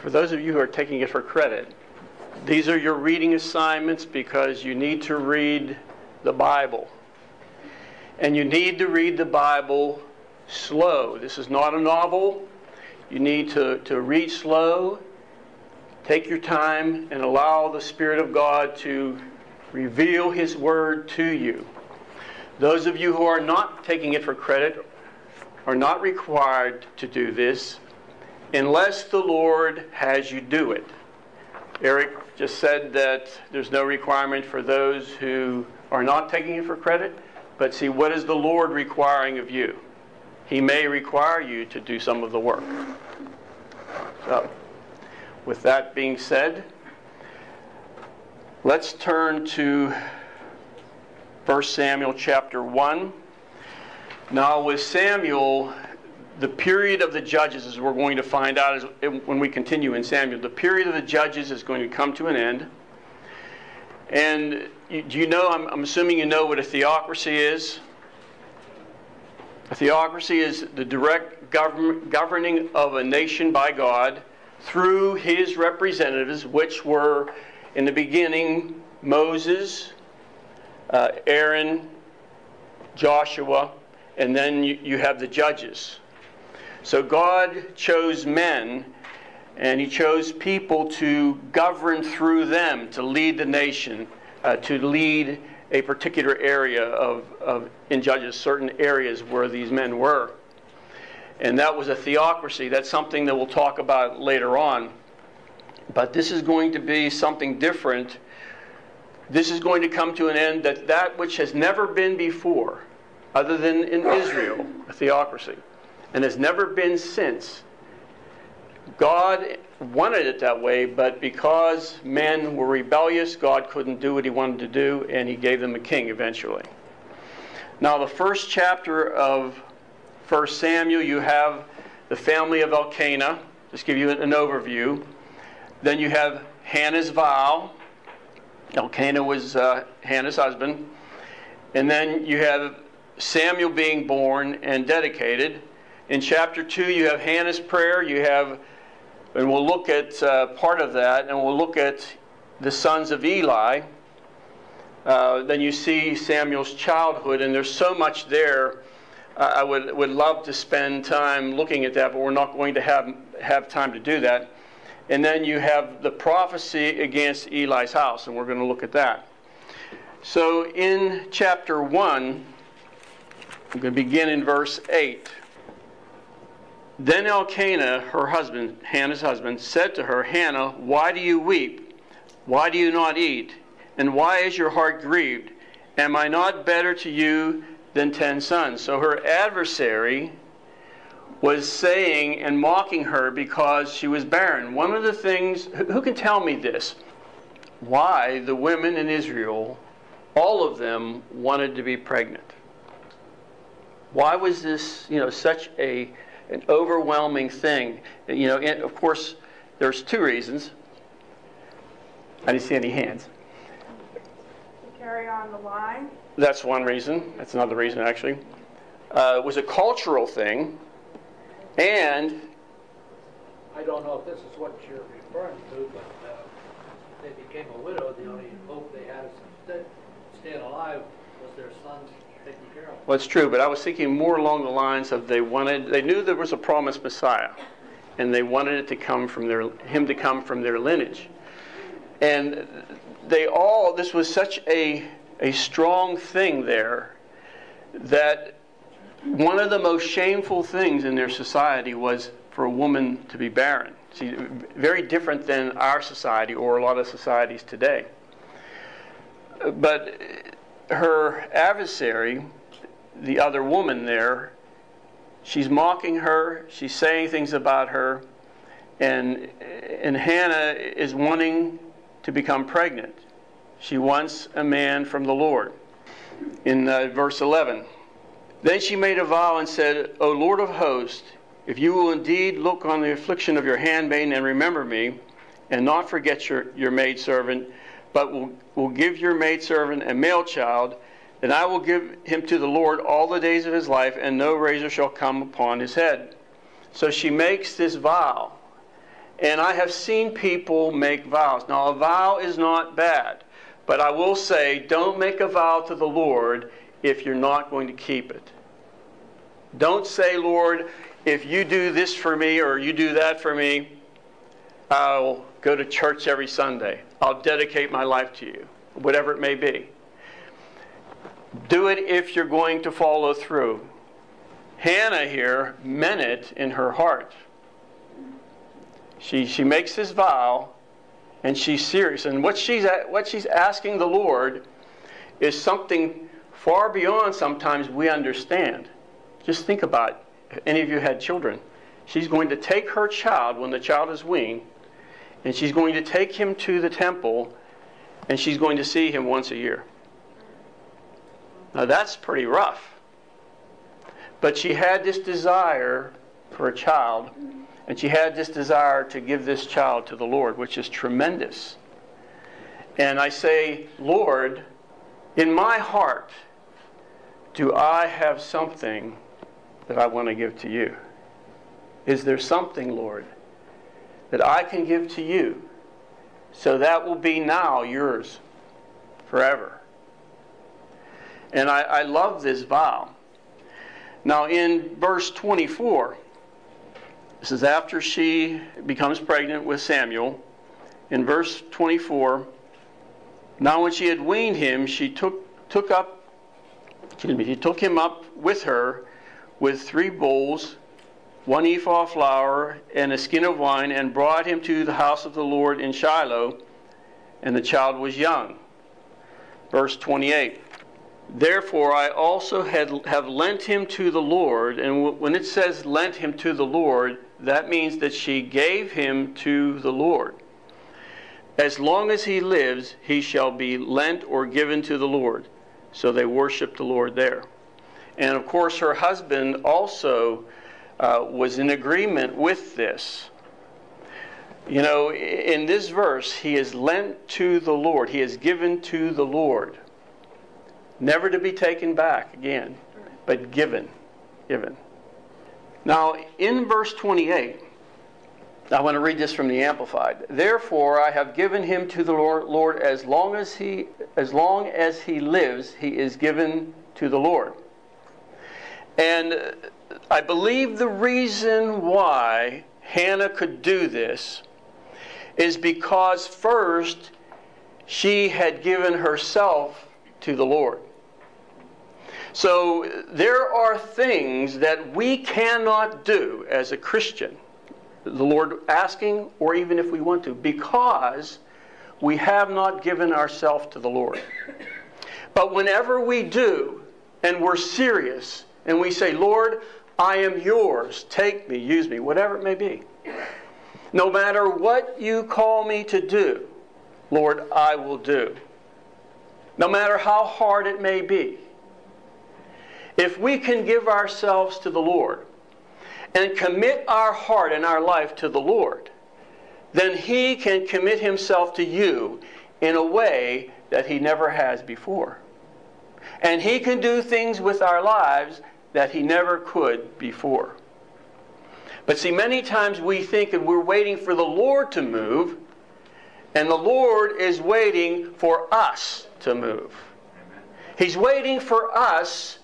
for those of you who are taking it for credit, these are your reading assignments because you need to read the Bible. And you need to read the Bible slow. This is not a novel. You need to, to read slow, take your time, and allow the Spirit of God to reveal His Word to you. Those of you who are not taking it for credit are not required to do this unless the Lord has you do it. Eric just said that there's no requirement for those who are not taking it for credit. But see, what is the Lord requiring of you? He may require you to do some of the work. So, with that being said, let's turn to 1 Samuel chapter 1. Now, with Samuel, the period of the judges, as we're going to find out when we continue in Samuel, the period of the judges is going to come to an end. And do you know, I'm, I'm assuming you know what a theocracy is. A theocracy is the direct govern, governing of a nation by God through his representatives, which were in the beginning Moses, uh, Aaron, Joshua, and then you, you have the judges. So God chose men and he chose people to govern through them, to lead the nation, uh, to lead a particular area of, of, in Judges, certain areas where these men were. And that was a theocracy. That's something that we'll talk about later on. But this is going to be something different. This is going to come to an end that that which has never been before, other than in Israel, a theocracy, and has never been since. God wanted it that way, but because men were rebellious, God couldn't do what he wanted to do, and he gave them a king eventually. Now, the first chapter of 1 Samuel, you have the family of Elkanah. Just give you an overview. Then you have Hannah's vow. Elkanah was uh, Hannah's husband. And then you have Samuel being born and dedicated. In chapter 2, you have Hannah's prayer. You have and we'll look at uh, part of that, and we'll look at the sons of Eli. Uh, then you see Samuel's childhood, and there's so much there. Uh, I would, would love to spend time looking at that, but we're not going to have, have time to do that. And then you have the prophecy against Eli's house, and we're going to look at that. So in chapter 1, I'm going to begin in verse 8. Then Elkanah, her husband, Hannah's husband, said to her, Hannah, why do you weep? Why do you not eat? And why is your heart grieved? Am I not better to you than ten sons? So her adversary was saying and mocking her because she was barren. One of the things, who can tell me this? Why the women in Israel, all of them, wanted to be pregnant? Why was this, you know, such a an overwhelming thing. You know, and of course, there's two reasons. I didn't see any hands. carry on the line. That's one reason. That's another reason, actually. Uh, it was a cultural thing, and I don't know if this is what you're referring to, but uh, they became a widow. The only hope they had of staying alive was their sons well, it's true, but I was thinking more along the lines of they wanted, they knew there was a promised Messiah, and they wanted it to come from their, him to come from their lineage. And they all, this was such a, a strong thing there that one of the most shameful things in their society was for a woman to be barren. See, very different than our society or a lot of societies today. But her adversary, the other woman there, she's mocking her, she's saying things about her, and, and Hannah is wanting to become pregnant. She wants a man from the Lord. In uh, verse 11, then she made a vow and said, O Lord of hosts, if you will indeed look on the affliction of your handmaid and remember me, and not forget your, your maidservant, but will, will give your maidservant a male child, then I will give him to the Lord all the days of his life, and no razor shall come upon his head. So she makes this vow. And I have seen people make vows. Now, a vow is not bad, but I will say don't make a vow to the Lord if you're not going to keep it. Don't say, Lord, if you do this for me or you do that for me, I'll go to church every Sunday. I'll dedicate my life to you, whatever it may be. Do it if you're going to follow through. Hannah here meant it in her heart. She, she makes this vow and she's serious. And what she's, what she's asking the Lord is something far beyond sometimes we understand. Just think about. If any of you had children. She's going to take her child when the child is weaned, and she's going to take him to the temple, and she's going to see him once a year. Now that's pretty rough. But she had this desire for a child, and she had this desire to give this child to the Lord, which is tremendous. And I say, Lord, in my heart, do I have something that I want to give to you? Is there something, Lord, that I can give to you so that will be now yours forever? And I, I love this vow. Now, in verse 24, this is after she becomes pregnant with Samuel. In verse 24, now when she had weaned him, she took, took up, excuse me, she took him up with her with three bowls, one ephah flour, and a skin of wine, and brought him to the house of the Lord in Shiloh, and the child was young. Verse 28. Therefore, I also had, have lent him to the Lord. And when it says lent him to the Lord, that means that she gave him to the Lord. As long as he lives, he shall be lent or given to the Lord. So they worship the Lord there. And of course, her husband also uh, was in agreement with this. You know, in this verse, he is lent to the Lord, he is given to the Lord never to be taken back again, but given. Given. Now, in verse 28, I want to read this from the Amplified. Therefore, I have given him to the Lord, Lord as long as he as long as he lives, he is given to the Lord. And I believe the reason why Hannah could do this is because first she had given herself to the Lord. So there are things that we cannot do as a Christian, the Lord asking, or even if we want to, because we have not given ourselves to the Lord. But whenever we do, and we're serious, and we say, Lord, I am yours, take me, use me, whatever it may be. No matter what you call me to do, Lord, I will do. No matter how hard it may be. If we can give ourselves to the Lord and commit our heart and our life to the Lord, then He can commit Himself to you in a way that He never has before. And He can do things with our lives that He never could before. But see, many times we think that we're waiting for the Lord to move, and the Lord is waiting for us to move. He's waiting for us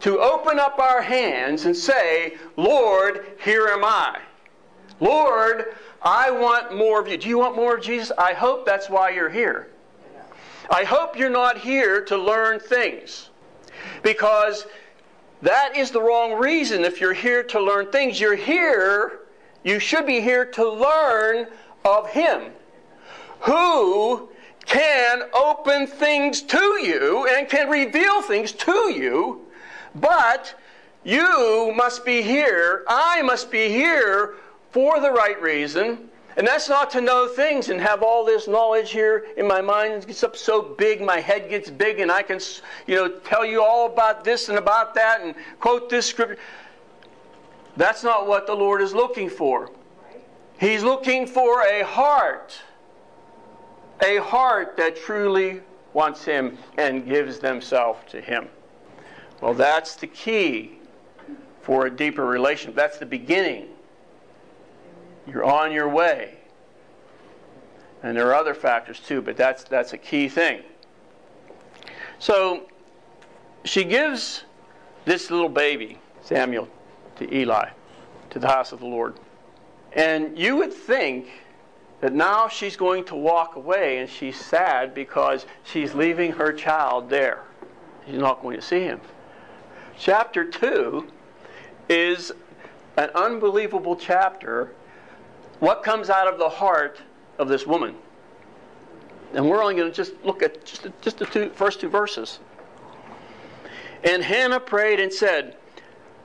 to open up our hands and say, Lord, here am I. Lord, I want more of you. Do you want more of Jesus? I hope that's why you're here. I hope you're not here to learn things. Because that is the wrong reason if you're here to learn things. You're here, you should be here to learn of Him. Who can open things to you and can reveal things to you but you must be here, I must be here for the right reason. And that's not to know things and have all this knowledge here in my mind. Gets up so big, my head gets big, and I can, you know, tell you all about this and about that and quote this scripture. That's not what the Lord is looking for. He's looking for a heart, a heart that truly wants Him and gives themselves to Him. Well, that's the key for a deeper relationship. That's the beginning You're on your way. And there are other factors too, but that's, that's a key thing. So she gives this little baby, Samuel, to Eli, to the house of the Lord. And you would think that now she's going to walk away and she's sad because she's leaving her child there. She's not going to see him. Chapter 2 is an unbelievable chapter. What comes out of the heart of this woman? And we're only going to just look at just, just the two, first two verses. And Hannah prayed and said,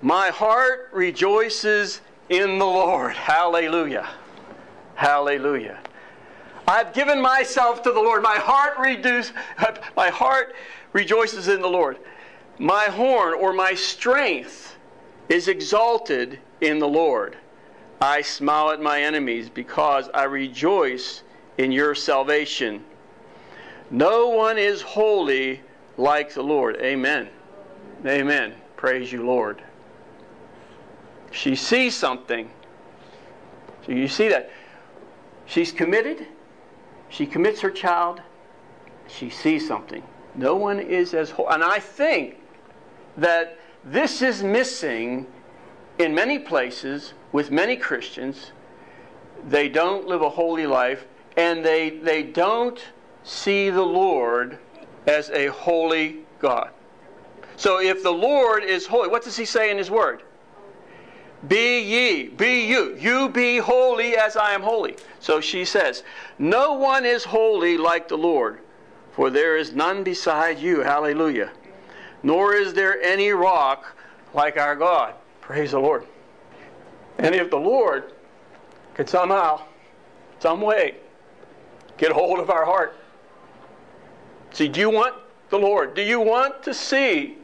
My heart rejoices in the Lord. Hallelujah. Hallelujah. I've given myself to the Lord. My heart reduce, my heart rejoices in the Lord. My horn or my strength is exalted in the Lord. I smile at my enemies because I rejoice in your salvation. No one is holy like the Lord. Amen. Amen. Praise you, Lord. She sees something. So you see that. She's committed. She commits her child. She sees something. No one is as holy. And I think that this is missing in many places with many Christians. They don't live a holy life and they, they don't see the Lord as a holy God. So if the Lord is holy, what does he say in his word? Be ye, be you. You be holy as I am holy. So she says, No one is holy like the Lord, for there is none beside you. Hallelujah. Nor is there any rock like our God. Praise the Lord. And if the Lord could somehow, some way, get hold of our heart, See, do you want the Lord? Do you want to see?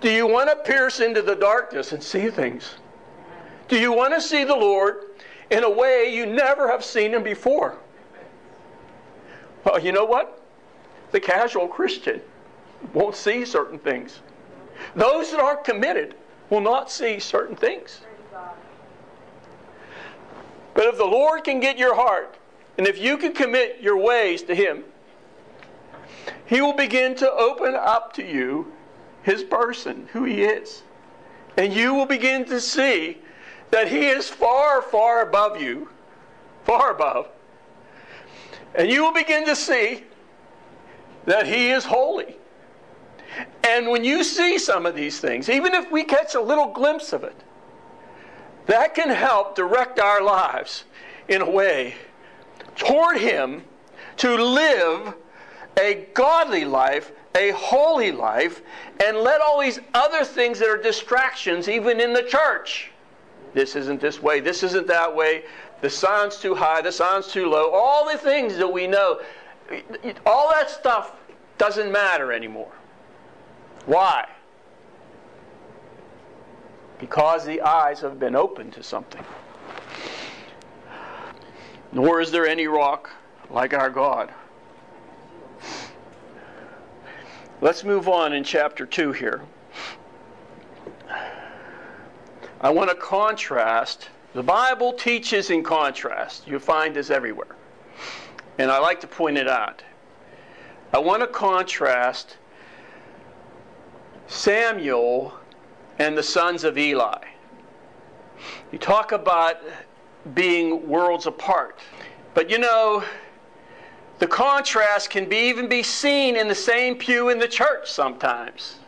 Do you want to pierce into the darkness and see things? Do you want to see the Lord in a way you never have seen Him before? Well, you know what? The casual Christian won't see certain things. Those that aren't committed will not see certain things. But if the Lord can get your heart, and if you can commit your ways to Him, he will begin to open up to you his person, who he is. And you will begin to see that he is far, far above you, far above. And you will begin to see that he is holy. And when you see some of these things, even if we catch a little glimpse of it, that can help direct our lives in a way toward him to live a godly life, a holy life, and let all these other things that are distractions, even in the church. This isn't this way, this isn't that way, the sound's too high, the sound's too low, all the things that we know, all that stuff doesn't matter anymore. Why? Because the eyes have been opened to something. Nor is there any rock like our God. Let's move on in chapter 2 here. I want to contrast. The Bible teaches in contrast. You find this everywhere. And I like to point it out. I want to contrast Samuel and the sons of Eli. You talk about being worlds apart. But you know, the contrast can be, even be seen in the same pew in the church sometimes,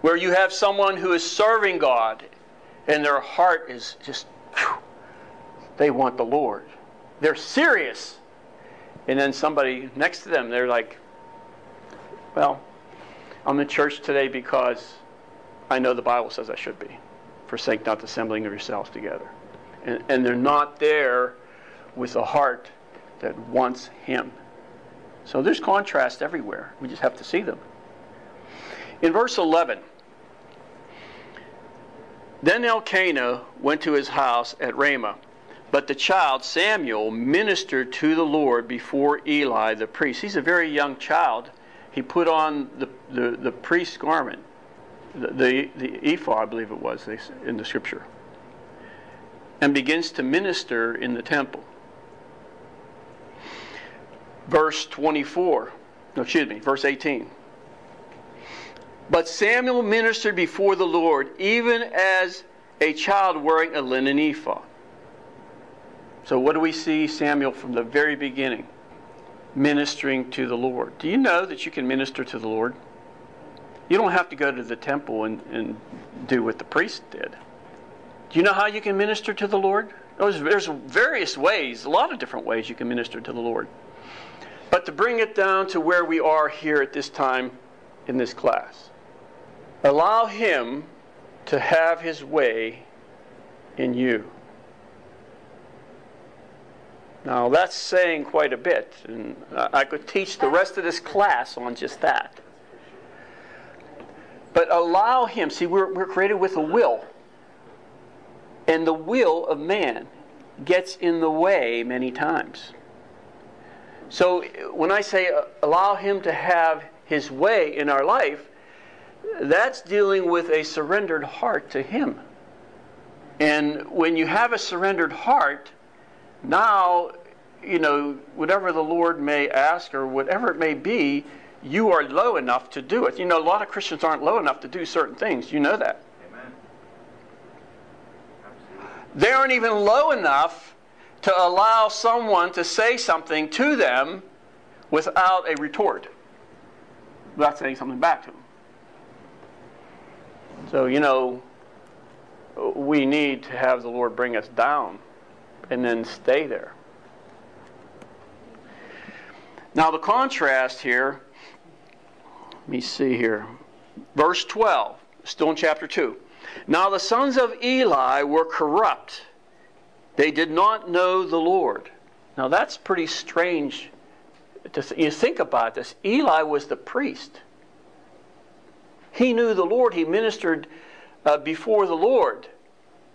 where you have someone who is serving God and their heart is just, whew, they want the Lord. They're serious. And then somebody next to them, they're like, well, I'm in church today because I know the Bible says I should be. Forsake not the assembling of yourselves together. And, and they're not there with a heart that wants him. So there's contrast everywhere. We just have to see them. In verse 11, then Elkanah went to his house at Ramah, but the child Samuel ministered to the Lord before Eli the priest. He's a very young child. He put on the, the, the priest's garment, the, the, the ephod, I believe it was in the scripture. and begins to minister in the temple. Verse 24, no, excuse me, verse 18. But Samuel ministered before the Lord, even as a child wearing a linen ephod. So, what do we see Samuel from the very beginning? Ministering to the Lord. Do you know that you can minister to the Lord? You don't have to go to the temple and, and do what the priest did. Do you know how you can minister to the Lord? There's, there's various ways, a lot of different ways you can minister to the Lord. But to bring it down to where we are here at this time in this class, allow Him to have His way in you. Now, that's saying quite a bit, and I could teach the rest of this class on just that. But allow Him. See, we're, we're created with a will. And the will of man gets in the way many times. So when I say uh, allow Him to have His way in our life, that's dealing with a surrendered heart to Him. And when you have a surrendered heart, now, you know, whatever the Lord may ask or whatever it may be, you are low enough to do it. You know, a lot of Christians aren't low enough to do certain things. You know that. Amen. They aren't even low enough to allow someone to say something to them without a retort, without saying something back to them. So, you know, we need to have the Lord bring us down and then stay there. Now, the contrast here, let me see here. Verse 12, still in chapter 2. Now, the sons of Eli were corrupt. They did not know the Lord. Now, that's pretty strange. To you think about this. Eli was the priest. He knew the Lord. He ministered uh, before the Lord.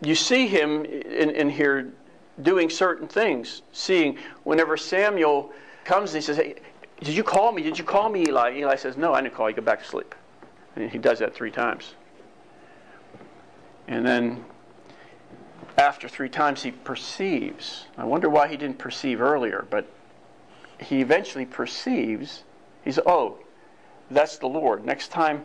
You see him in, in here doing certain things. Seeing whenever Samuel comes and he says, Hey, did you call me? Did you call me, Eli? Eli says, No, I didn't call you. Go back to sleep. And he does that three times. And then after three times, he perceives. I wonder why he didn't perceive earlier, but he eventually perceives. He's, Oh, that's the Lord. Next time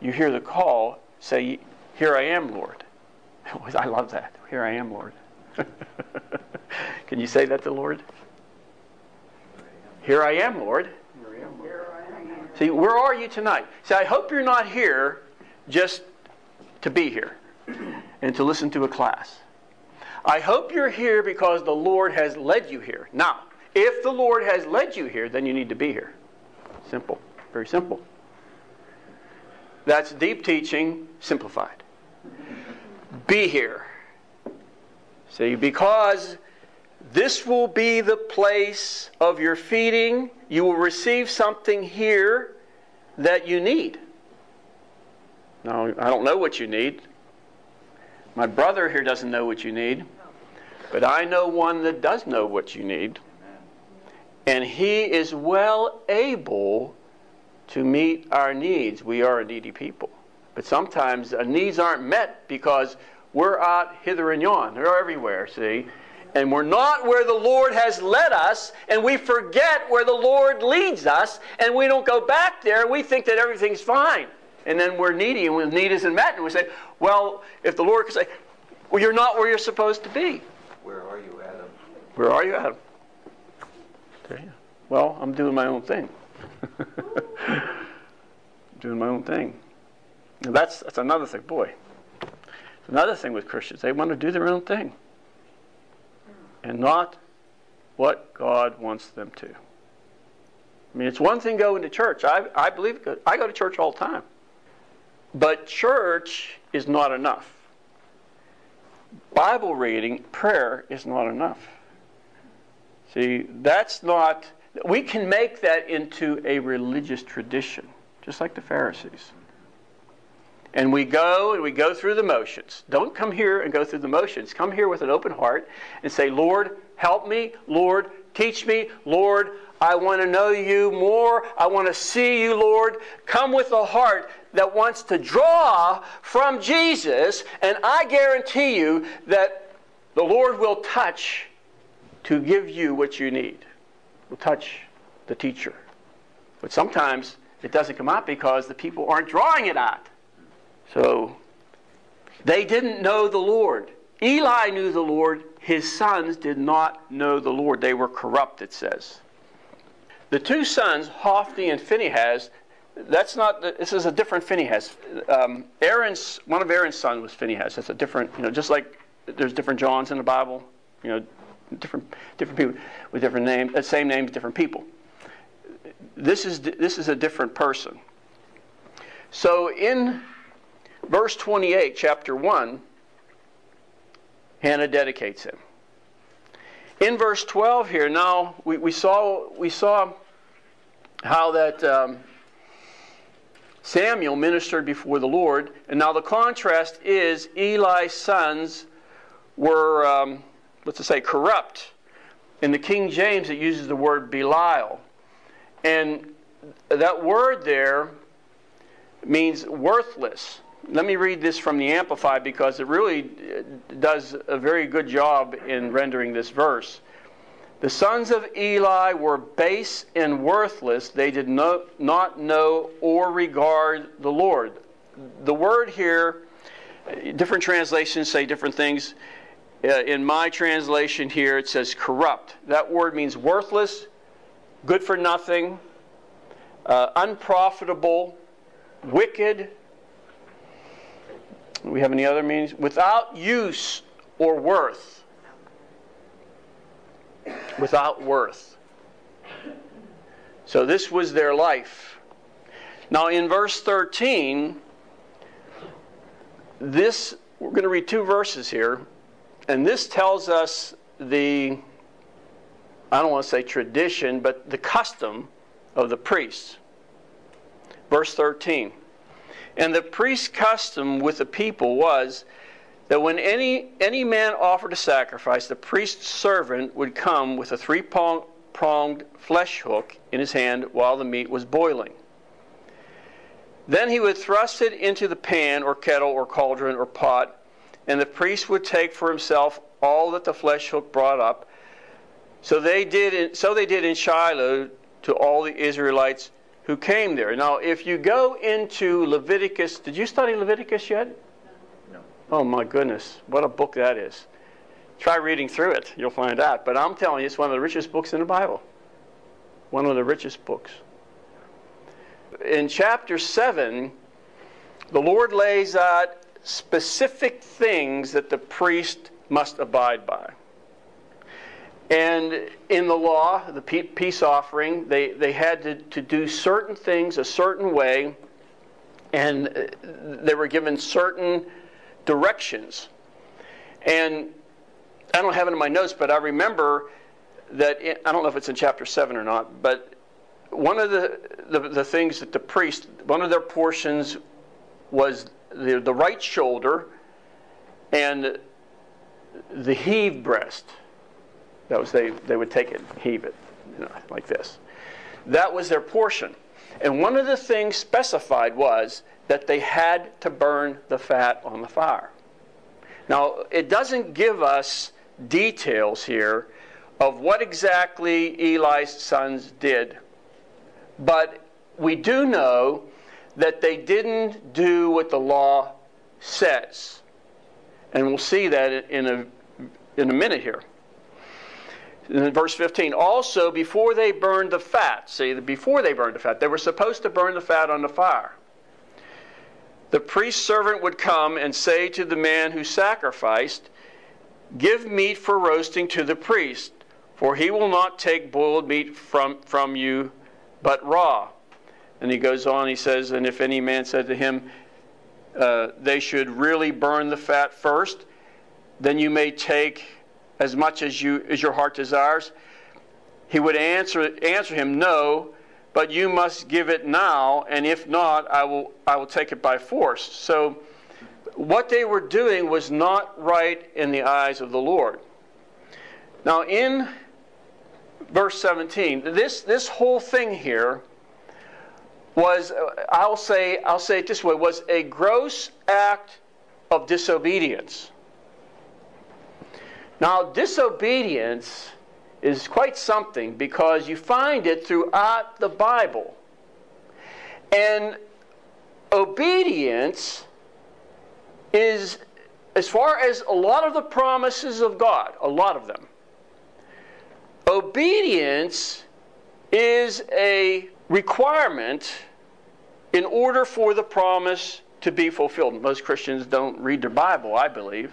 you hear the call, say, Here I am, Lord. I love that. Here I am, Lord. Can you say that to the Lord? Here I am, Lord. See, where are you tonight? See, I hope you're not here just to be here and to listen to a class. I hope you're here because the Lord has led you here. Now, if the Lord has led you here, then you need to be here. Simple. Very simple. That's deep teaching simplified. Be here. See, because this will be the place of your feeding, you will receive something here that you need. Now, I don't know what you need. My brother here doesn't know what you need. But I know one that does know what you need. And he is well able to meet our needs. We are a needy people. But sometimes our needs aren't met because we're out hither and yon. They're everywhere, see? And we're not where the Lord has led us, and we forget where the Lord leads us, and we don't go back there, and we think that everything's fine. And then we're needy, and when need isn't met, and we say, well, if the Lord could say, well, you're not where you're supposed to be. Where are you, Adam? Where are you, Adam? There you Well, I'm doing my own thing. doing my own thing. And that's, that's another thing. Boy, another thing with Christians. They want to do their own thing and not what God wants them to. I mean, it's one thing going to church. I, I believe I go to church all the time. But church is not enough. Bible reading, prayer is not enough. See, that's not, we can make that into a religious tradition, just like the Pharisees. And we go and we go through the motions. Don't come here and go through the motions. Come here with an open heart and say, Lord, help me. Lord, teach me. Lord, I want to know you more. I want to see you, Lord. Come with a heart that wants to draw from Jesus, and I guarantee you that the Lord will touch to give you what you need. Will touch the teacher. But sometimes it doesn't come out because the people aren't drawing it out. So they didn't know the Lord. Eli knew the Lord. His sons did not know the Lord. They were corrupt, it says. The two sons, Hophni and Phinehas, that's not, this is a different Phinehas. Um, Aaron's, one of Aaron's sons was Phinehas. That's a different, you know, just like there's different Johns in the Bible, you know, different, different people with different names, uh, same names, different people. This is, this is a different person. So in verse 28, chapter 1, Hannah dedicates him. In verse 12 here, now we, we saw we saw how that um, Samuel ministered before the Lord, and now the contrast is Eli's sons were um, let's say corrupt. In the King James, it uses the word Belial, and that word there means worthless. Let me read this from the Amplified because it really uh, does a very good job in rendering this verse. The sons of Eli were base and worthless. They did no, not know or regard the Lord. The word here, different translations say different things. Uh, in my translation here, it says corrupt. That word means worthless, good for nothing, uh, unprofitable, wicked, we have any other meanings? Without use or worth. Without worth. So this was their life. Now in verse 13, this, we're going to read two verses here, and this tells us the, I don't want to say tradition, but the custom of the priests. Verse 13. And the priest's custom with the people was that when any, any man offered a sacrifice, the priest's servant would come with a three pronged flesh hook in his hand while the meat was boiling. Then he would thrust it into the pan or kettle or cauldron or pot, and the priest would take for himself all that the flesh hook brought up. So they did in, so they did in Shiloh to all the Israelites who came there. Now, if you go into Leviticus, did you study Leviticus yet? No. Oh, my goodness. What a book that is. Try reading through it. You'll find out. But I'm telling you, it's one of the richest books in the Bible. One of the richest books. In chapter 7, the Lord lays out specific things that the priest must abide by. And in the law, the peace offering, they, they had to, to do certain things a certain way, and uh, they were given certain directions. And I don't have it in my notes, but I remember that, in, I don't know if it's in chapter 7 or not, but one of the, the, the things that the priest, one of their portions was the, the right shoulder and the heave breast. That was they, they would take it, heave it, you know, like this. That was their portion. And one of the things specified was that they had to burn the fat on the fire. Now, it doesn't give us details here of what exactly Eli's sons did, but we do know that they didn't do what the law says. And we'll see that in a, in a minute here in verse 15, also before they burned the fat, see, before they burned the fat, they were supposed to burn the fat on the fire. The priest's servant would come and say to the man who sacrificed, Give meat for roasting to the priest, for he will not take boiled meat from, from you, but raw. And he goes on, he says, And if any man said to him, uh, They should really burn the fat first, then you may take as much as you as your heart desires? He would answer answer him, No, but you must give it now, and if not, I will I will take it by force. So what they were doing was not right in the eyes of the Lord. Now in verse 17, this this whole thing here was I'll say I'll say it this way was a gross act of disobedience. Now, disobedience is quite something because you find it throughout the Bible. And obedience is, as far as a lot of the promises of God, a lot of them, obedience is a requirement in order for the promise to be fulfilled. Most Christians don't read their Bible, I believe.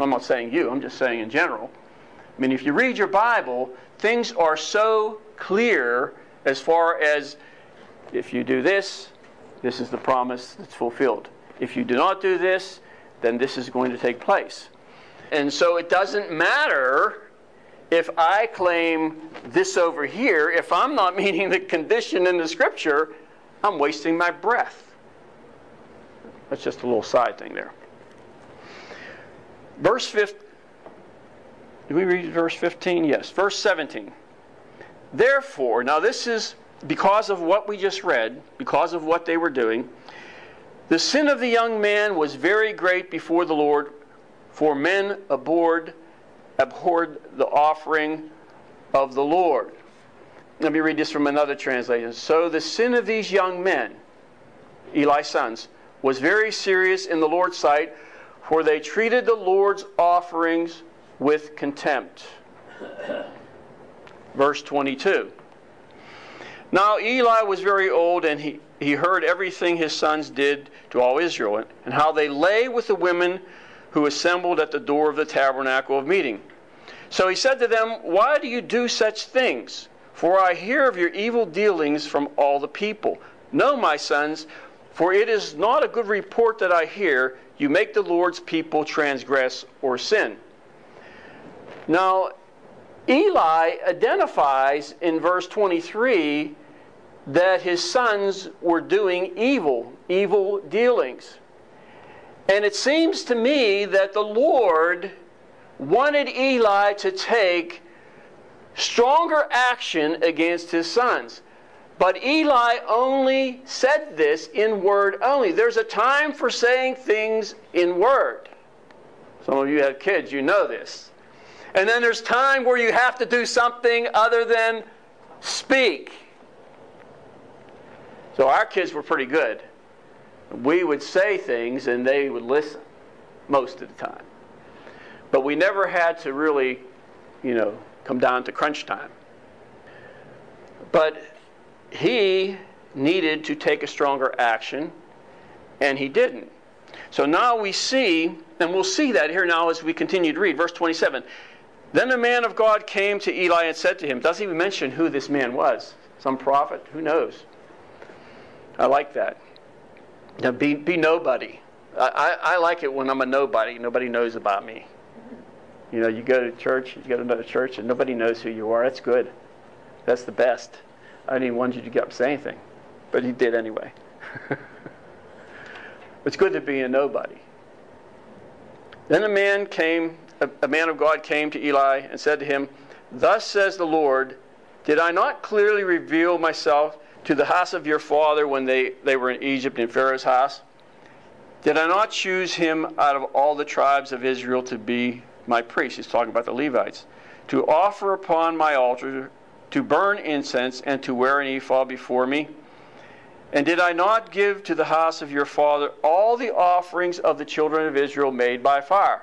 I'm not saying you, I'm just saying in general. I mean, if you read your Bible, things are so clear as far as if you do this, this is the promise that's fulfilled. If you do not do this, then this is going to take place. And so it doesn't matter if I claim this over here, if I'm not meeting the condition in the scripture, I'm wasting my breath. That's just a little side thing there. Verse 15. Did we read verse 15? Yes. Verse 17. Therefore, now this is because of what we just read, because of what they were doing. The sin of the young man was very great before the Lord, for men abhorred, abhorred the offering of the Lord. Let me read this from another translation. So the sin of these young men, Eli's sons, was very serious in the Lord's sight, for they treated the Lord's offerings with contempt. Verse 22. Now Eli was very old, and he, he heard everything his sons did to all Israel, and how they lay with the women who assembled at the door of the tabernacle of meeting. So he said to them, Why do you do such things? For I hear of your evil dealings from all the people. No, my sons, for it is not a good report that I hear you make the Lord's people transgress or sin. Now, Eli identifies in verse 23 that his sons were doing evil, evil dealings. And it seems to me that the Lord wanted Eli to take stronger action against his sons. But Eli only said this in word only. There's a time for saying things in word. Some of you have kids, you know this. And then there's time where you have to do something other than speak. So our kids were pretty good. We would say things and they would listen most of the time. But we never had to really, you know, come down to crunch time. But he needed to take a stronger action, and he didn't. So now we see, and we'll see that here now as we continue to read, verse 27. Then the man of God came to Eli and said to him, doesn't even mention who this man was. Some prophet? Who knows? I like that. Now be, be nobody. I, I, I like it when I'm a nobody. Nobody knows about me. You know, you go to church, you go to another church, and nobody knows who you are. That's good. That's the best. I didn't want you to get up and say anything, but he did anyway. it's good to be a nobody. Then a man came, a, a man of God came to Eli and said to him, Thus says the Lord, Did I not clearly reveal myself to the house of your father when they, they were in Egypt in Pharaoh's house? Did I not choose him out of all the tribes of Israel to be my priest? he's talking about the Levites, to offer upon my altar, to burn incense, and to wear an ephod before me? And did I not give to the house of your father all the offerings of the children of Israel made by fire?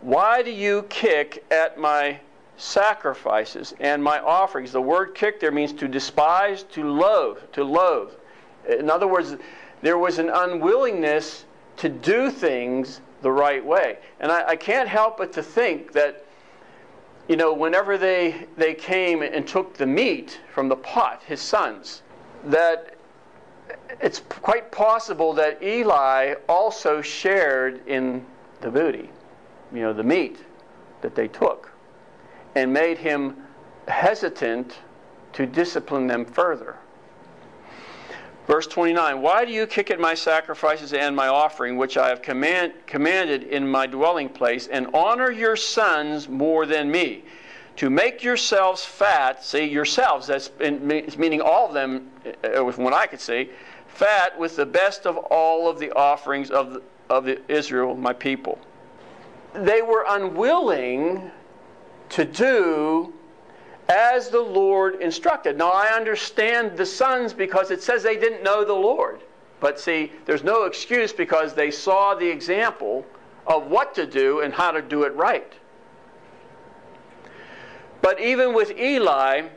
Why do you kick at my sacrifices and my offerings? The word kick there means to despise, to loathe, to loathe. In other words, there was an unwillingness to do things the right way. And I, I can't help but to think that, you know, whenever they, they came and took the meat from the pot, his sons, that it's quite possible that Eli also shared in the booty, you know, the meat that they took, and made him hesitant to discipline them further. Verse 29 Why do you kick at my sacrifices and my offering, which I have command, commanded in my dwelling place, and honor your sons more than me? To make yourselves fat, see, yourselves, that's meaning all of them, uh, from what I could see, fat with the best of all of the offerings of, of the Israel, my people. they were unwilling to do as the Lord instructed. Now, I understand the sons because it says they didn't know the Lord. But see, there's no excuse because they saw the example of what to do and how to do it right. But even with Eli,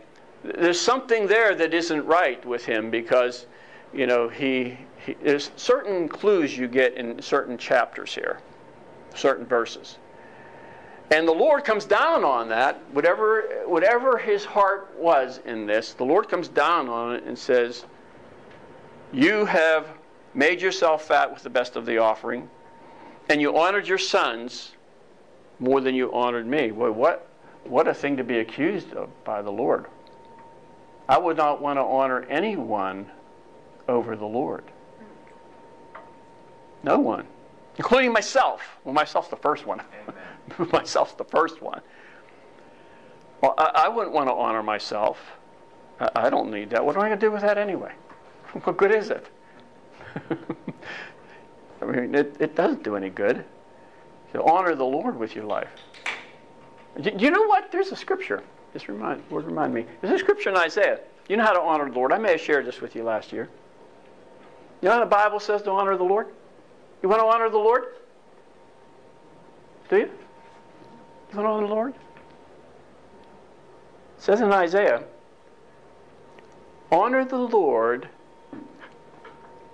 there's something there that isn't right with him because, you know, he, he there's certain clues you get in certain chapters here, certain verses. And the Lord comes down on that, whatever, whatever his heart was in this, the Lord comes down on it and says, You have made yourself fat with the best of the offering, and you honored your sons more than you honored me. What, what a thing to be accused of by the Lord. I would not want to honor anyone over the Lord. No one, including myself. Well, myself's the first one. myself's the first one. Well, I, I wouldn't want to honor myself. I, I don't need that. What am I going to do with that anyway? What good is it? I mean, it, it doesn't do any good to honor the Lord with your life. Do you know what? There's a scripture. Just remind, Lord, remind me. There's a scripture in Isaiah. You know how to honor the Lord. I may have shared this with you last year. You know how the Bible says to honor the Lord? You want to honor the Lord? Do you? You the Lord? It says in Isaiah, honor the Lord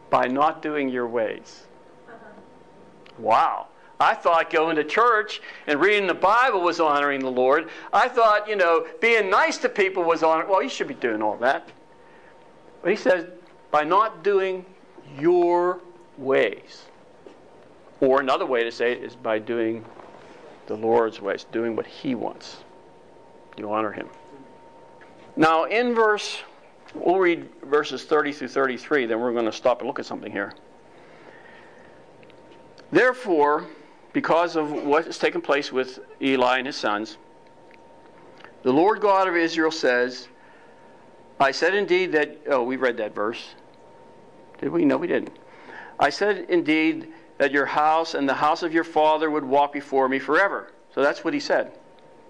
by not doing your ways. Wow. I thought going to church and reading the Bible was honoring the Lord. I thought, you know, being nice to people was honoring. Well, you should be doing all that. But he says, by not doing your ways. Or another way to say it is by doing the Lord's ways, doing what He wants. You honor Him. Now, in verse, we'll read verses 30 through 33, then we're going to stop and look at something here. Therefore, because of what has taken place with Eli and his sons, the Lord God of Israel says, I said indeed that, oh, we read that verse. Did we? No, we didn't. I said indeed that your house and the house of your father would walk before me forever. So that's what he said.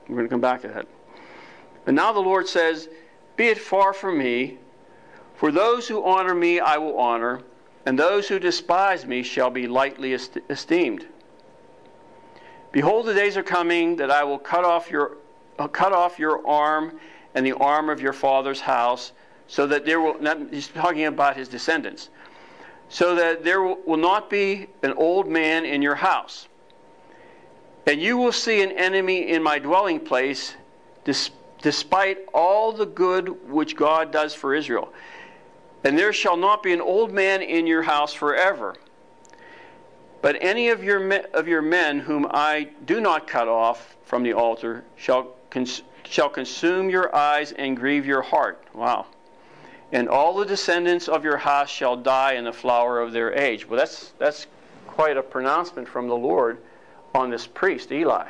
We're going to come back to that. But now the Lord says, Be it far from me, for those who honor me I will honor, and those who despise me shall be lightly esteemed. Behold, the days are coming that I will cut off your, uh, cut off your arm and the arm of your father's house, so that there will, not, he's talking about his descendants, so that there will not be an old man in your house. And you will see an enemy in my dwelling place, despite all the good which God does for Israel. And there shall not be an old man in your house forever. But any of your, me, of your men whom I do not cut off from the altar shall, cons, shall consume your eyes and grieve your heart. Wow and all the descendants of your house shall die in the flower of their age. Well, that's, that's quite a pronouncement from the Lord on this priest, Eli.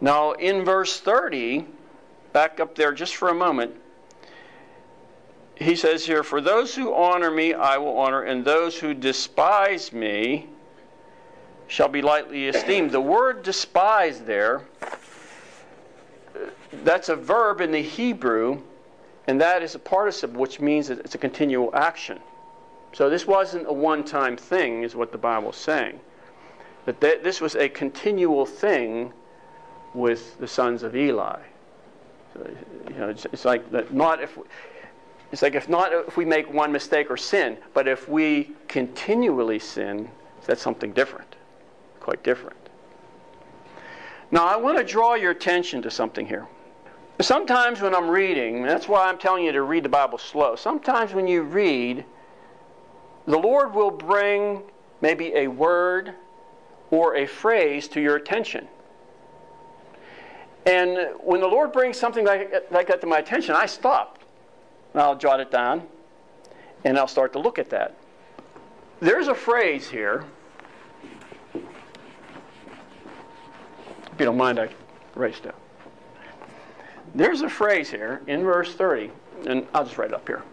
Now, in verse 30, back up there just for a moment, he says here, For those who honor me, I will honor, and those who despise me shall be lightly esteemed. The word despise there that's a verb in the Hebrew, and that is a participle, which means that it's a continual action. So this wasn't a one time thing, is what the Bible is saying. That this was a continual thing with the sons of Eli. So, you know, it's, it's like that not if it's like if not if we make one mistake or sin, but if we continually sin, that's something different, quite different. Now I want to draw your attention to something here. Sometimes when I'm reading, that's why I'm telling you to read the Bible slow. Sometimes when you read, the Lord will bring maybe a word or a phrase to your attention. And when the Lord brings something like, like that to my attention, I stop. And I'll jot it down and I'll start to look at that. There's a phrase here. If you don't mind, I write it. There's a phrase here in verse 30, and I'll just write it up here.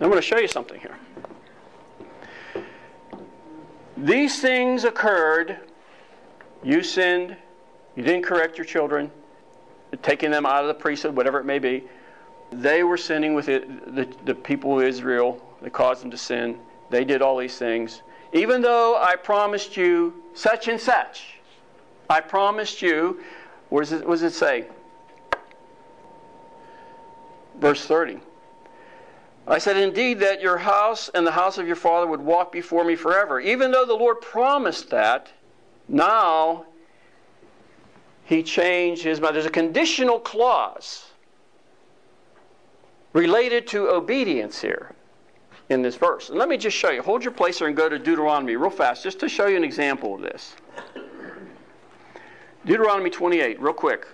I'm going to show you something here. These things occurred. You sinned. You didn't correct your children, taking them out of the priesthood, whatever it may be. They were sinning with it, the, the people of Israel. They caused them to sin. They did all these things. Even though I promised you such and such, I promised you, what does it, what does it say? Verse 30. I said, Indeed, that your house and the house of your father would walk before me forever. Even though the Lord promised that, now he changed his mind. There's a conditional clause related to obedience here in this verse. And let me just show you. Hold your place there and go to Deuteronomy real fast, just to show you an example of this. Deuteronomy 28, real quick.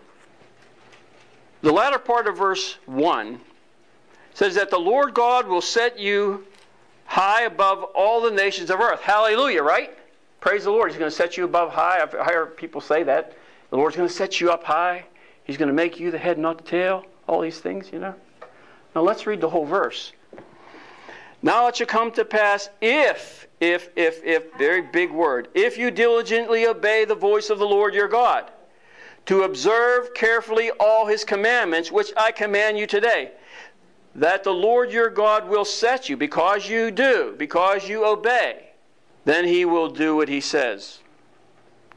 The latter part of verse 1 says that the Lord God will set you high above all the nations of earth. Hallelujah, right? Praise the Lord. He's going to set you above high. I've heard people say that. The Lord's going to set you up high. He's going to make you the head, not the tail. All these things, you know. Now let's read the whole verse. Now it shall come to pass if, if, if, if, very big word, if you diligently obey the voice of the Lord your God, to observe carefully all his commandments, which I command you today, that the Lord your God will set you, because you do, because you obey, then he will do what he says.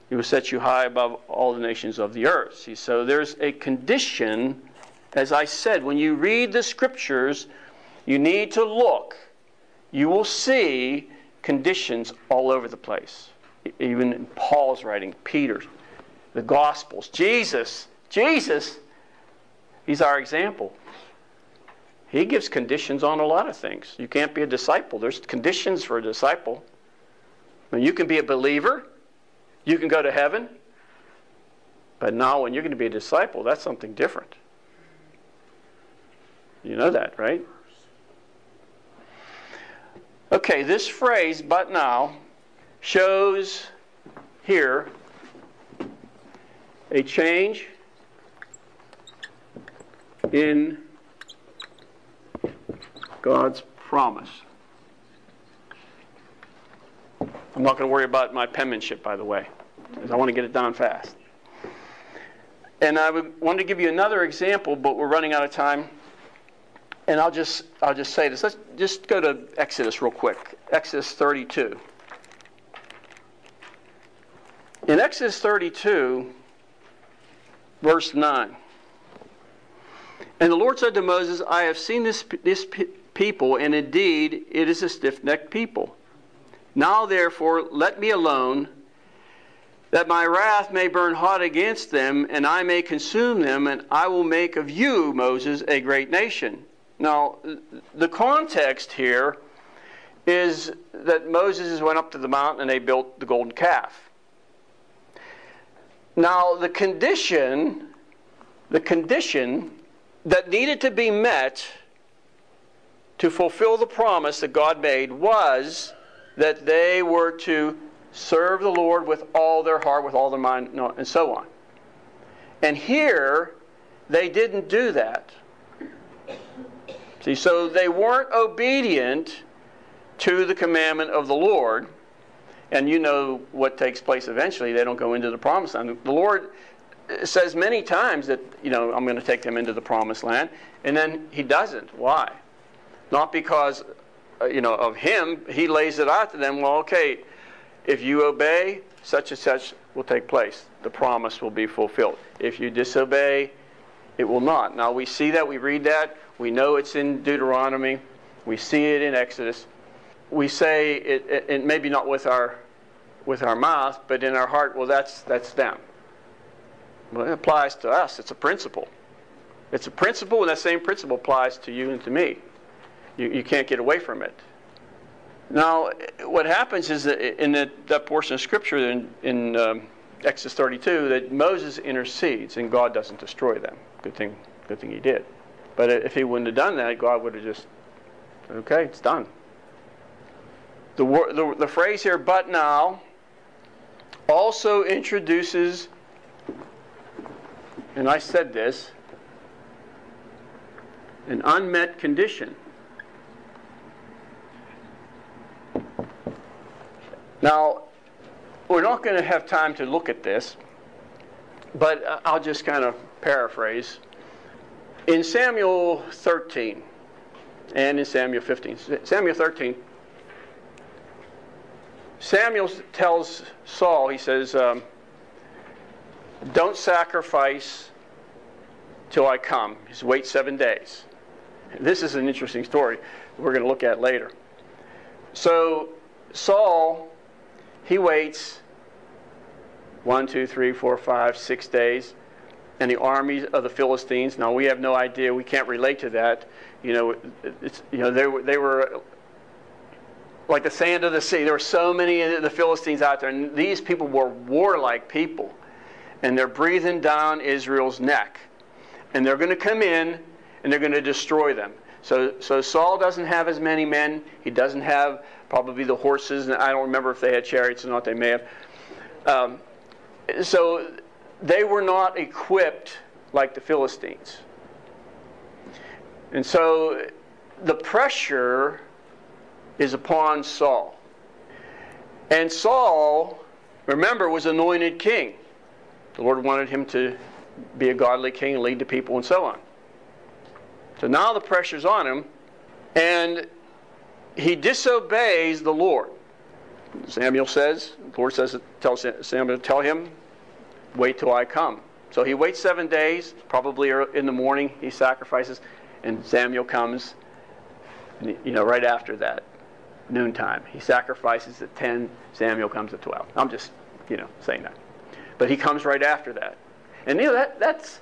He will set you high above all the nations of the earth. See, so there's a condition as I said, when you read the scriptures, you need to look. You will see conditions all over the place. Even in Paul's writing, Peter's, the Gospels, Jesus, Jesus, he's our example. He gives conditions on a lot of things. You can't be a disciple. There's conditions for a disciple. You can be a believer, you can go to heaven, but now when you're going to be a disciple, that's something different. You know that, right? Okay, this phrase, but now, shows here a change in God's promise. I'm not going to worry about my penmanship, by the way, because I want to get it down fast. And I wanted to give you another example, but we're running out of time and I'll just I'll just say this. Let's just go to Exodus real quick. Exodus 32. In Exodus 32, verse 9. And the Lord said to Moses, I have seen this, this people, and indeed it is a stiff necked people. Now therefore, let me alone, that my wrath may burn hot against them, and I may consume them, and I will make of you, Moses, a great nation. Now, the context here is that Moses went up to the mountain and they built the golden calf. Now, the condition, the condition that needed to be met to fulfill the promise that God made was that they were to serve the Lord with all their heart, with all their mind, and so on. And here, they didn't do that. See, so they weren't obedient to the commandment of the Lord. And you know what takes place eventually. They don't go into the promised land. The Lord says many times that, you know, I'm going to take them into the promised land. And then he doesn't. Why? Not because, uh, you know, of him. He lays it out to them. Well, okay, if you obey, such and such will take place. The promise will be fulfilled. If you disobey, it will not. Now we see that, we read that, we know it's in Deuteronomy. We see it in Exodus. We say it, it, it maybe not with our with our mouth, but in our heart, well, that's that's them. Well, it applies to us. It's a principle. It's a principle, and that same principle applies to you and to me. You, you can't get away from it. Now, what happens is that in the, that portion of Scripture in, in um, Exodus 32, that Moses intercedes and God doesn't destroy them. Good thing, good thing he did. But if he wouldn't have done that, God would have just, okay, it's done. The, the, the phrase here, but now, also introduces, and I said this, an unmet condition. Now, we're not going to have time to look at this, but I'll just kind of paraphrase. In Samuel 13 and in Samuel 15, Samuel 13, Samuel tells Saul, he says, um, Don't sacrifice till I come. He's wait seven days. This is an interesting story we're going to look at later. So Saul, he waits one, two, three, four, five, six days, and the armies of the Philistines. Now we have no idea. We can't relate to that. You know, it's, you know they were they were like the sand of the sea. There were so many of the Philistines out there, and these people were warlike people, and they're breathing down Israel's neck, and they're going to come in and they're going to destroy them. So, so Saul doesn't have as many men. He doesn't have probably the horses, and I don't remember if they had chariots or not. They may have. Um, so they were not equipped like the Philistines. And so the pressure is upon Saul. And Saul, remember, was anointed king. The Lord wanted him to be a godly king and lead the people and so on. So now the pressure's on him, and he disobeys the Lord. Samuel says, the Lord says, tell Samuel, tell him, wait till I come. So he waits seven days, probably in the morning, he sacrifices, and Samuel comes, you know, right after that noontime. He sacrifices at 10, Samuel comes at 12. I'm just, you know, saying that. But he comes right after that. And you know, that, that's,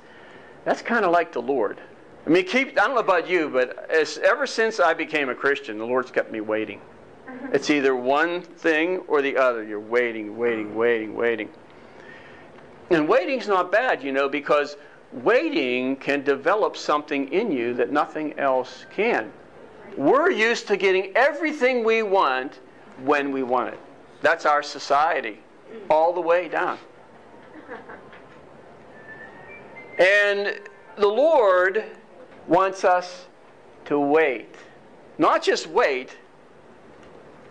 that's kind of like the Lord. I mean, keep, I don't know about you, but as, ever since I became a Christian, the Lord's kept me waiting. Mm-hmm. It's either one thing or the other. You're waiting, waiting, waiting, waiting. And waiting's not bad, you know, because waiting can develop something in you that nothing else can. We're used to getting everything we want when we want it. That's our society, all the way down. And the Lord wants us to wait. Not just wait,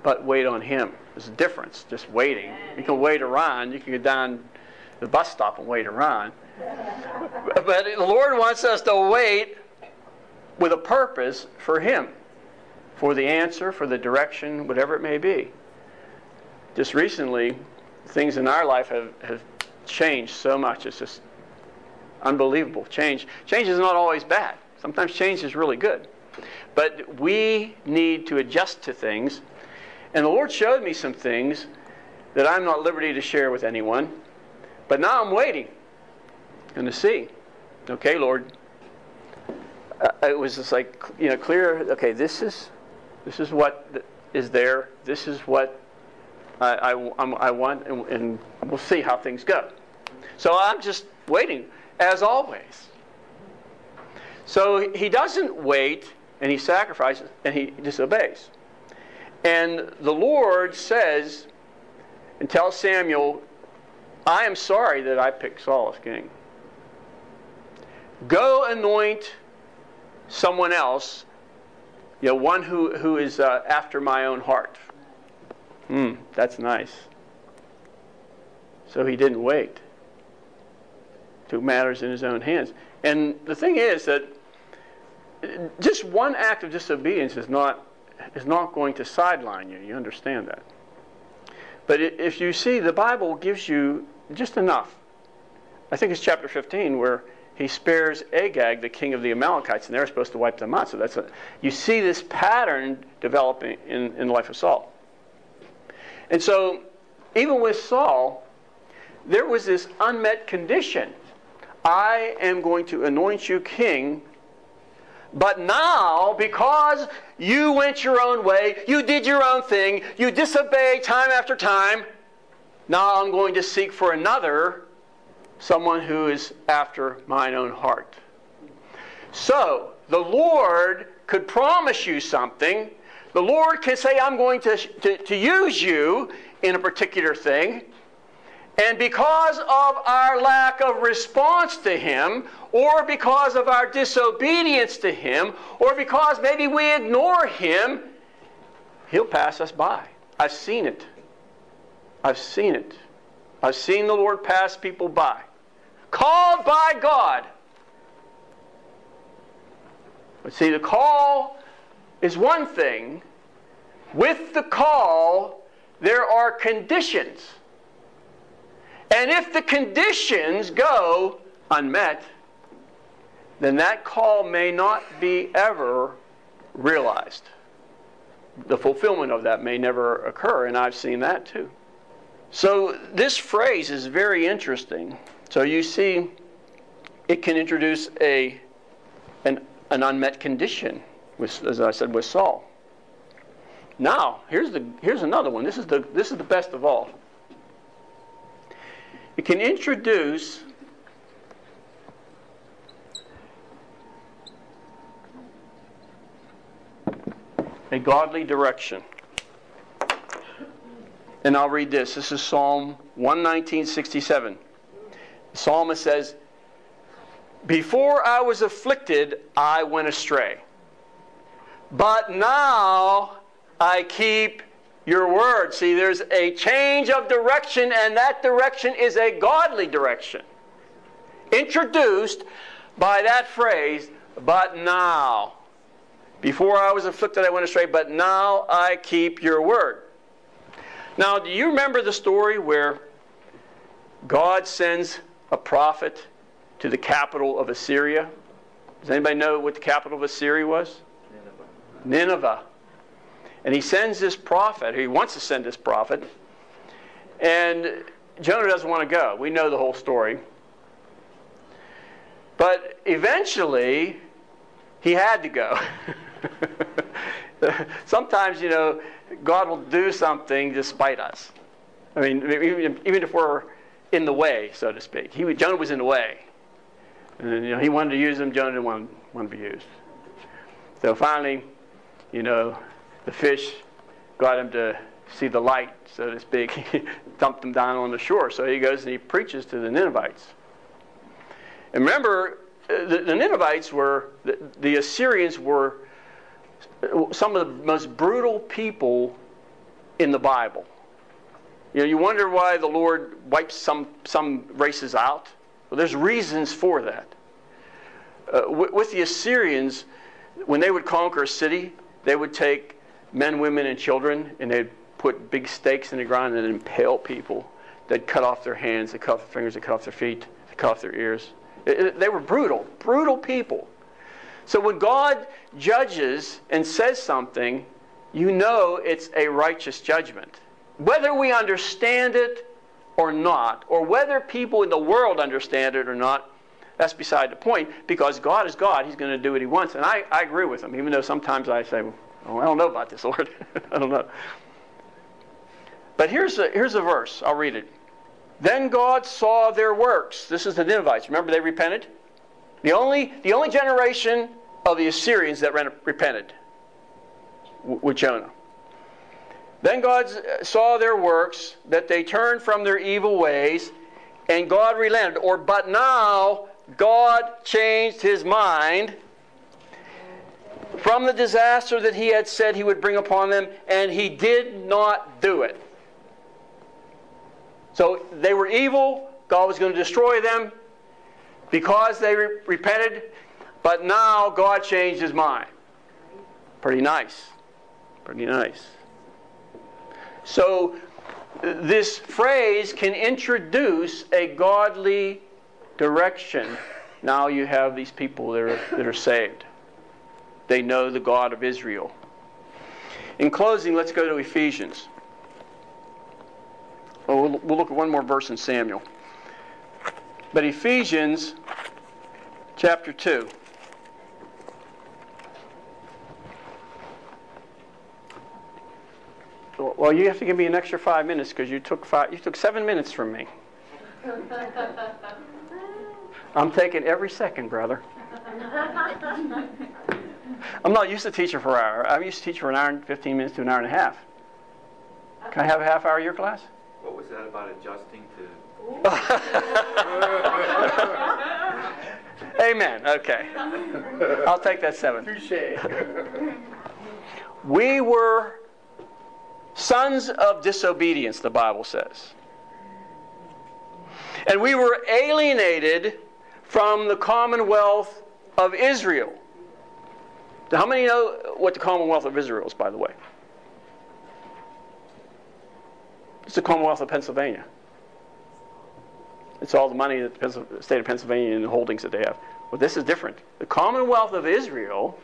but wait on Him. There's a difference, just waiting. You can wait around, you can go down the bus stop and wait around. but the Lord wants us to wait with a purpose for Him for the answer, for the direction, whatever it may be. Just recently, things in our life have, have changed so much. It's just unbelievable. Change. Change is not always bad. Sometimes change is really good. But we need to adjust to things. And the Lord showed me some things that I'm not liberty to share with anyone. But now I'm waiting and to see. Okay, Lord. Uh, it was just like, you know, clear. Okay, this is this is what is there. This is what I, I, I want, and, and we'll see how things go. So I'm just waiting, as always. So he doesn't wait, and he sacrifices, and he disobeys. And the Lord says, and tells Samuel, I am sorry that I picked Saul as king. Go anoint someone else you know, one who, who is uh, after my own heart. Hmm, that's nice. So he didn't wait. Took matters in his own hands. And the thing is that just one act of disobedience is not, is not going to sideline you. You understand that. But if you see, the Bible gives you just enough. I think it's chapter 15 where he spares Agag, the king of the Amalekites, and they're supposed to wipe them out. So that's a, you see this pattern developing in, in the life of Saul. And so, even with Saul, there was this unmet condition. I am going to anoint you king, but now, because you went your own way, you did your own thing, you disobeyed time after time, now I'm going to seek for another someone who is after mine own heart. So, the Lord could promise you something. The Lord can say, I'm going to, to, to use you in a particular thing. And because of our lack of response to Him, or because of our disobedience to Him, or because maybe we ignore Him, He'll pass us by. I've seen it. I've seen it. I've seen the Lord pass people by. Called by God. But see, the call is one thing. With the call, there are conditions. And if the conditions go unmet, then that call may not be ever realized. The fulfillment of that may never occur, and I've seen that too. So, this phrase is very interesting. So, you see, it can introduce a, an, an unmet condition, with, as I said, with Saul. Now, here's, the, here's another one. This is, the, this is the best of all. It can introduce a godly direction. And I'll read this. This is Psalm 119.67. The psalmist says, Before I was afflicted, I went astray. But now I keep your word. See, there's a change of direction, and that direction is a godly direction. Introduced by that phrase, but now. Before I was afflicted, I went astray, but now I keep your word. Now, do you remember the story where God sends a prophet to the capital of Assyria? Does anybody know what the capital of Assyria was? Nineveh. Nineveh. And he sends this prophet, he wants to send this prophet, and Jonah doesn't want to go. We know the whole story. But eventually, he had to go. Sometimes, you know, God will do something despite us. I mean, even, if we're in the way, so to speak. He, Jonah was in the way. And, you know, he wanted to use him, Jonah didn't want, want to be used. So finally, you know, the fish got him to see the light, so to speak. He dumped him down on the shore. So he goes and he preaches to the Ninevites. And remember, uh, the, the Ninevites were, the, the Assyrians were some of the most brutal people in the Bible. You know, you wonder why the Lord wipes some, some races out. Well, there's reasons for that. Uh, with, the Assyrians, when they would conquer a city, they would take men, women, and children, and they'd put big stakes in the ground and impale people. They'd cut off their hands, they'd cut off their fingers, they'd cut off their feet, they'd cut off their ears. It, it, they were brutal, brutal people. So when God judges and says something, you know it's a righteous judgment. Whether we understand it or not, or whether people in the world understand it or not, that's beside the point because God is God. He's going to do what He wants. And I, I agree with Him, even though sometimes I say, oh, I don't know about this, Lord. I don't know. But here's a, here's a verse. I'll read it. Then God saw their works. This is the Ninevites. Remember they repented? The only, the only generation of the Assyrians that repented with Jonah. Then God uh, saw their works, that they turned from their evil ways, and God relented. Or, but now God changed his mind from the disaster that he had said he would bring upon them, and he did not do it. So they were evil, God was going to destroy them. Because they re- repented, but now God changed his mind. Pretty nice. Pretty nice. So, this phrase can introduce a godly direction. Now you have these people that are, that are saved. They know the God of Israel. In closing, let's go to Ephesians. We'll, we'll look at one more verse in Samuel. But Ephesians chapter 2. Well, you have to give me an extra five minutes because you took five. You took seven minutes from me. I'm taking every second, brother. I'm not used to teaching for an hour. I'm used to teaching for an hour and 15 minutes to an hour and a half. Can I have a half hour of your class? What was that about adjusting to Amen. Okay. I'll take that seven. We were sons of disobedience, the Bible says. And we were alienated from the commonwealth of Israel. How many know what the commonwealth of Israel is, by the way? It's the commonwealth of Pennsylvania. It's all the money that the state of Pennsylvania and the holdings that they have. Well, this is different. The commonwealth of Israel,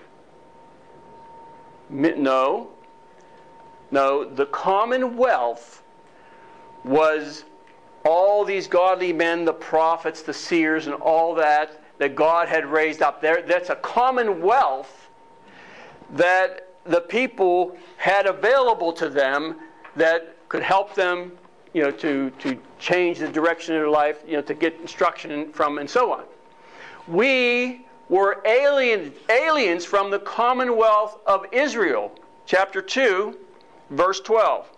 no, no, the commonwealth was all these godly men, the prophets, the seers, and all that that God had raised up there. That's a commonwealth that the people had available to them that could help them, you know, to, to change the direction of their life, you know, to get instruction from, and so on. We were alien, aliens from the commonwealth of Israel. Chapter 2, verse 12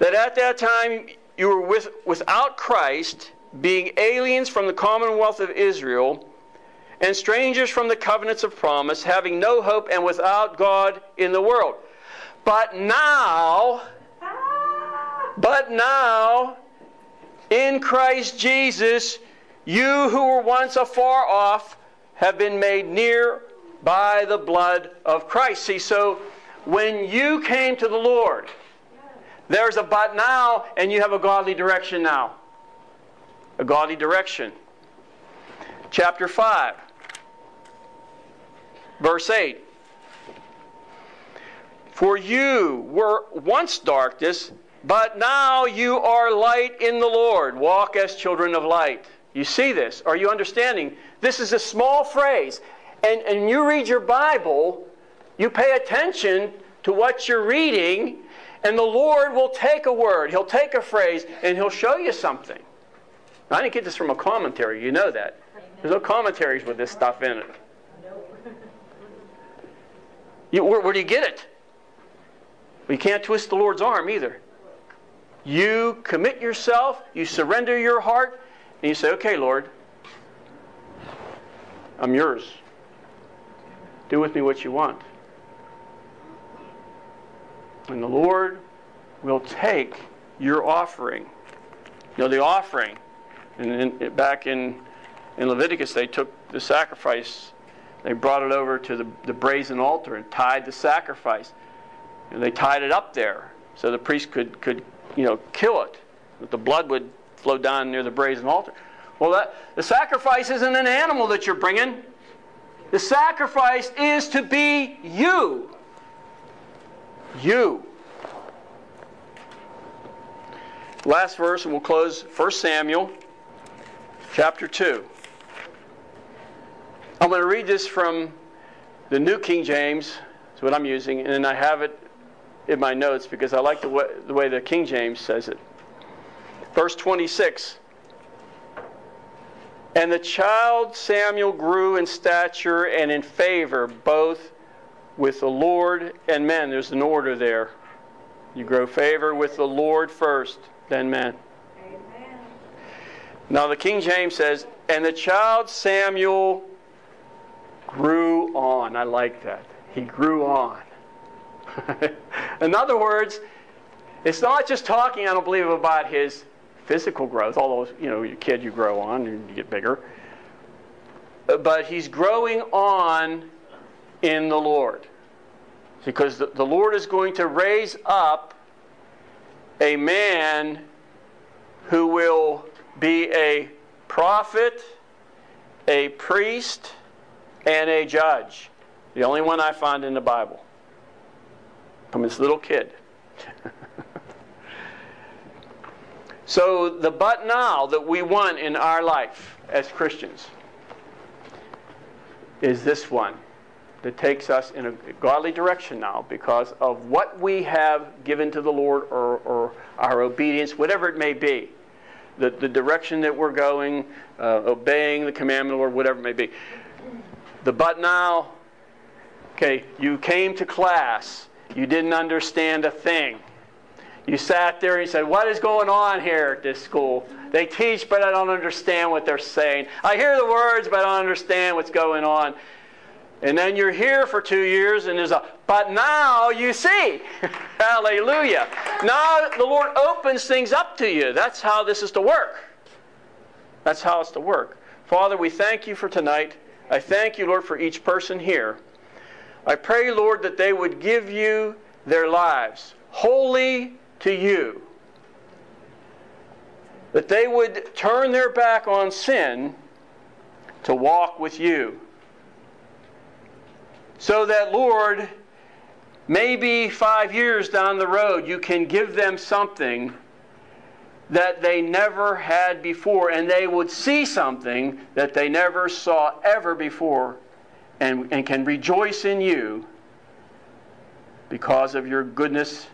that at that time you were with, without Christ, being aliens from the commonwealth of Israel, and strangers from the covenants of promise, having no hope and without God in the world. But now, but now, in Christ Jesus, you who were once afar off have been made near by the blood of Christ. See, so when you came to the Lord, there's a but now, and you have a godly direction now. A godly direction. Chapter 5, verse 8. For you were once darkness, but now you are light in the Lord. Walk as children of light. You see this? Are you understanding? This is a small phrase. And, and you read your Bible, you pay attention to what you're reading, and the Lord will take a word, He'll take a phrase, and He'll show you something. Now, I didn't get this from a commentary, you know that. There's no commentaries with this stuff in it. You, where, where do you get it? Well, you can't twist the Lord's arm either. You commit yourself, you surrender your heart, and you say, okay, Lord, I'm yours. Do with me what you want. And the Lord will take your offering. You know, the offering. And in, back in, in Leviticus, they took the sacrifice, they brought it over to the, the brazen altar and tied the sacrifice. And they tied it up there so the priest could, could you know, kill it. That the blood would flow down near the brazen altar. Well, that, the sacrifice isn't an animal that you're bringing. The sacrifice is to be you you. Last verse, and we'll close 1 Samuel chapter 2. I'm going to read this from the New King James, that's what I'm using, and then I have it in my notes because I like the way, the way the King James says it. Verse 26. And the child Samuel grew in stature and in favor, both with the Lord and men. There's an order there. You grow favor with the Lord first, then men. Amen. Now the King James says, and the child Samuel grew on. I like that. He grew on. In other words, it's not just talking, I don't believe, about his physical growth, although, you know, your kid, you grow on and you get bigger. But he's growing on in the Lord. Because the, the Lord is going to raise up a man who will be a prophet, a priest, and a judge. The only one I find in the Bible. From this little kid. so, the but now that we want in our life as Christians is this one that takes us in a godly direction now because of what we have given to the Lord or, or our obedience, whatever it may be. The, the direction that we're going, uh, obeying the commandment or whatever it may be. The but now, okay, you came to class, you didn't understand a thing. You sat there and you said, What is going on here at this school? They teach, but I don't understand what they're saying. I hear the words, but I don't understand what's going on And then you're here for two years, and there's a, but now you see. Hallelujah. Now the Lord opens things up to you. That's how this is to work. That's how it's to work. Father, we thank you for tonight. I thank you, Lord, for each person here. I pray, Lord, that they would give you their lives wholly to you. That they would turn their back on sin to walk with you. So that, Lord, maybe five years down the road, you can give them something that they never had before, and they would see something that they never saw ever before, and, and can rejoice in you because of your goodness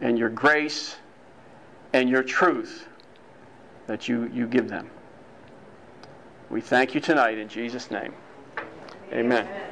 and your grace and your truth that you, you give them. We thank you tonight in Jesus' name. Amen.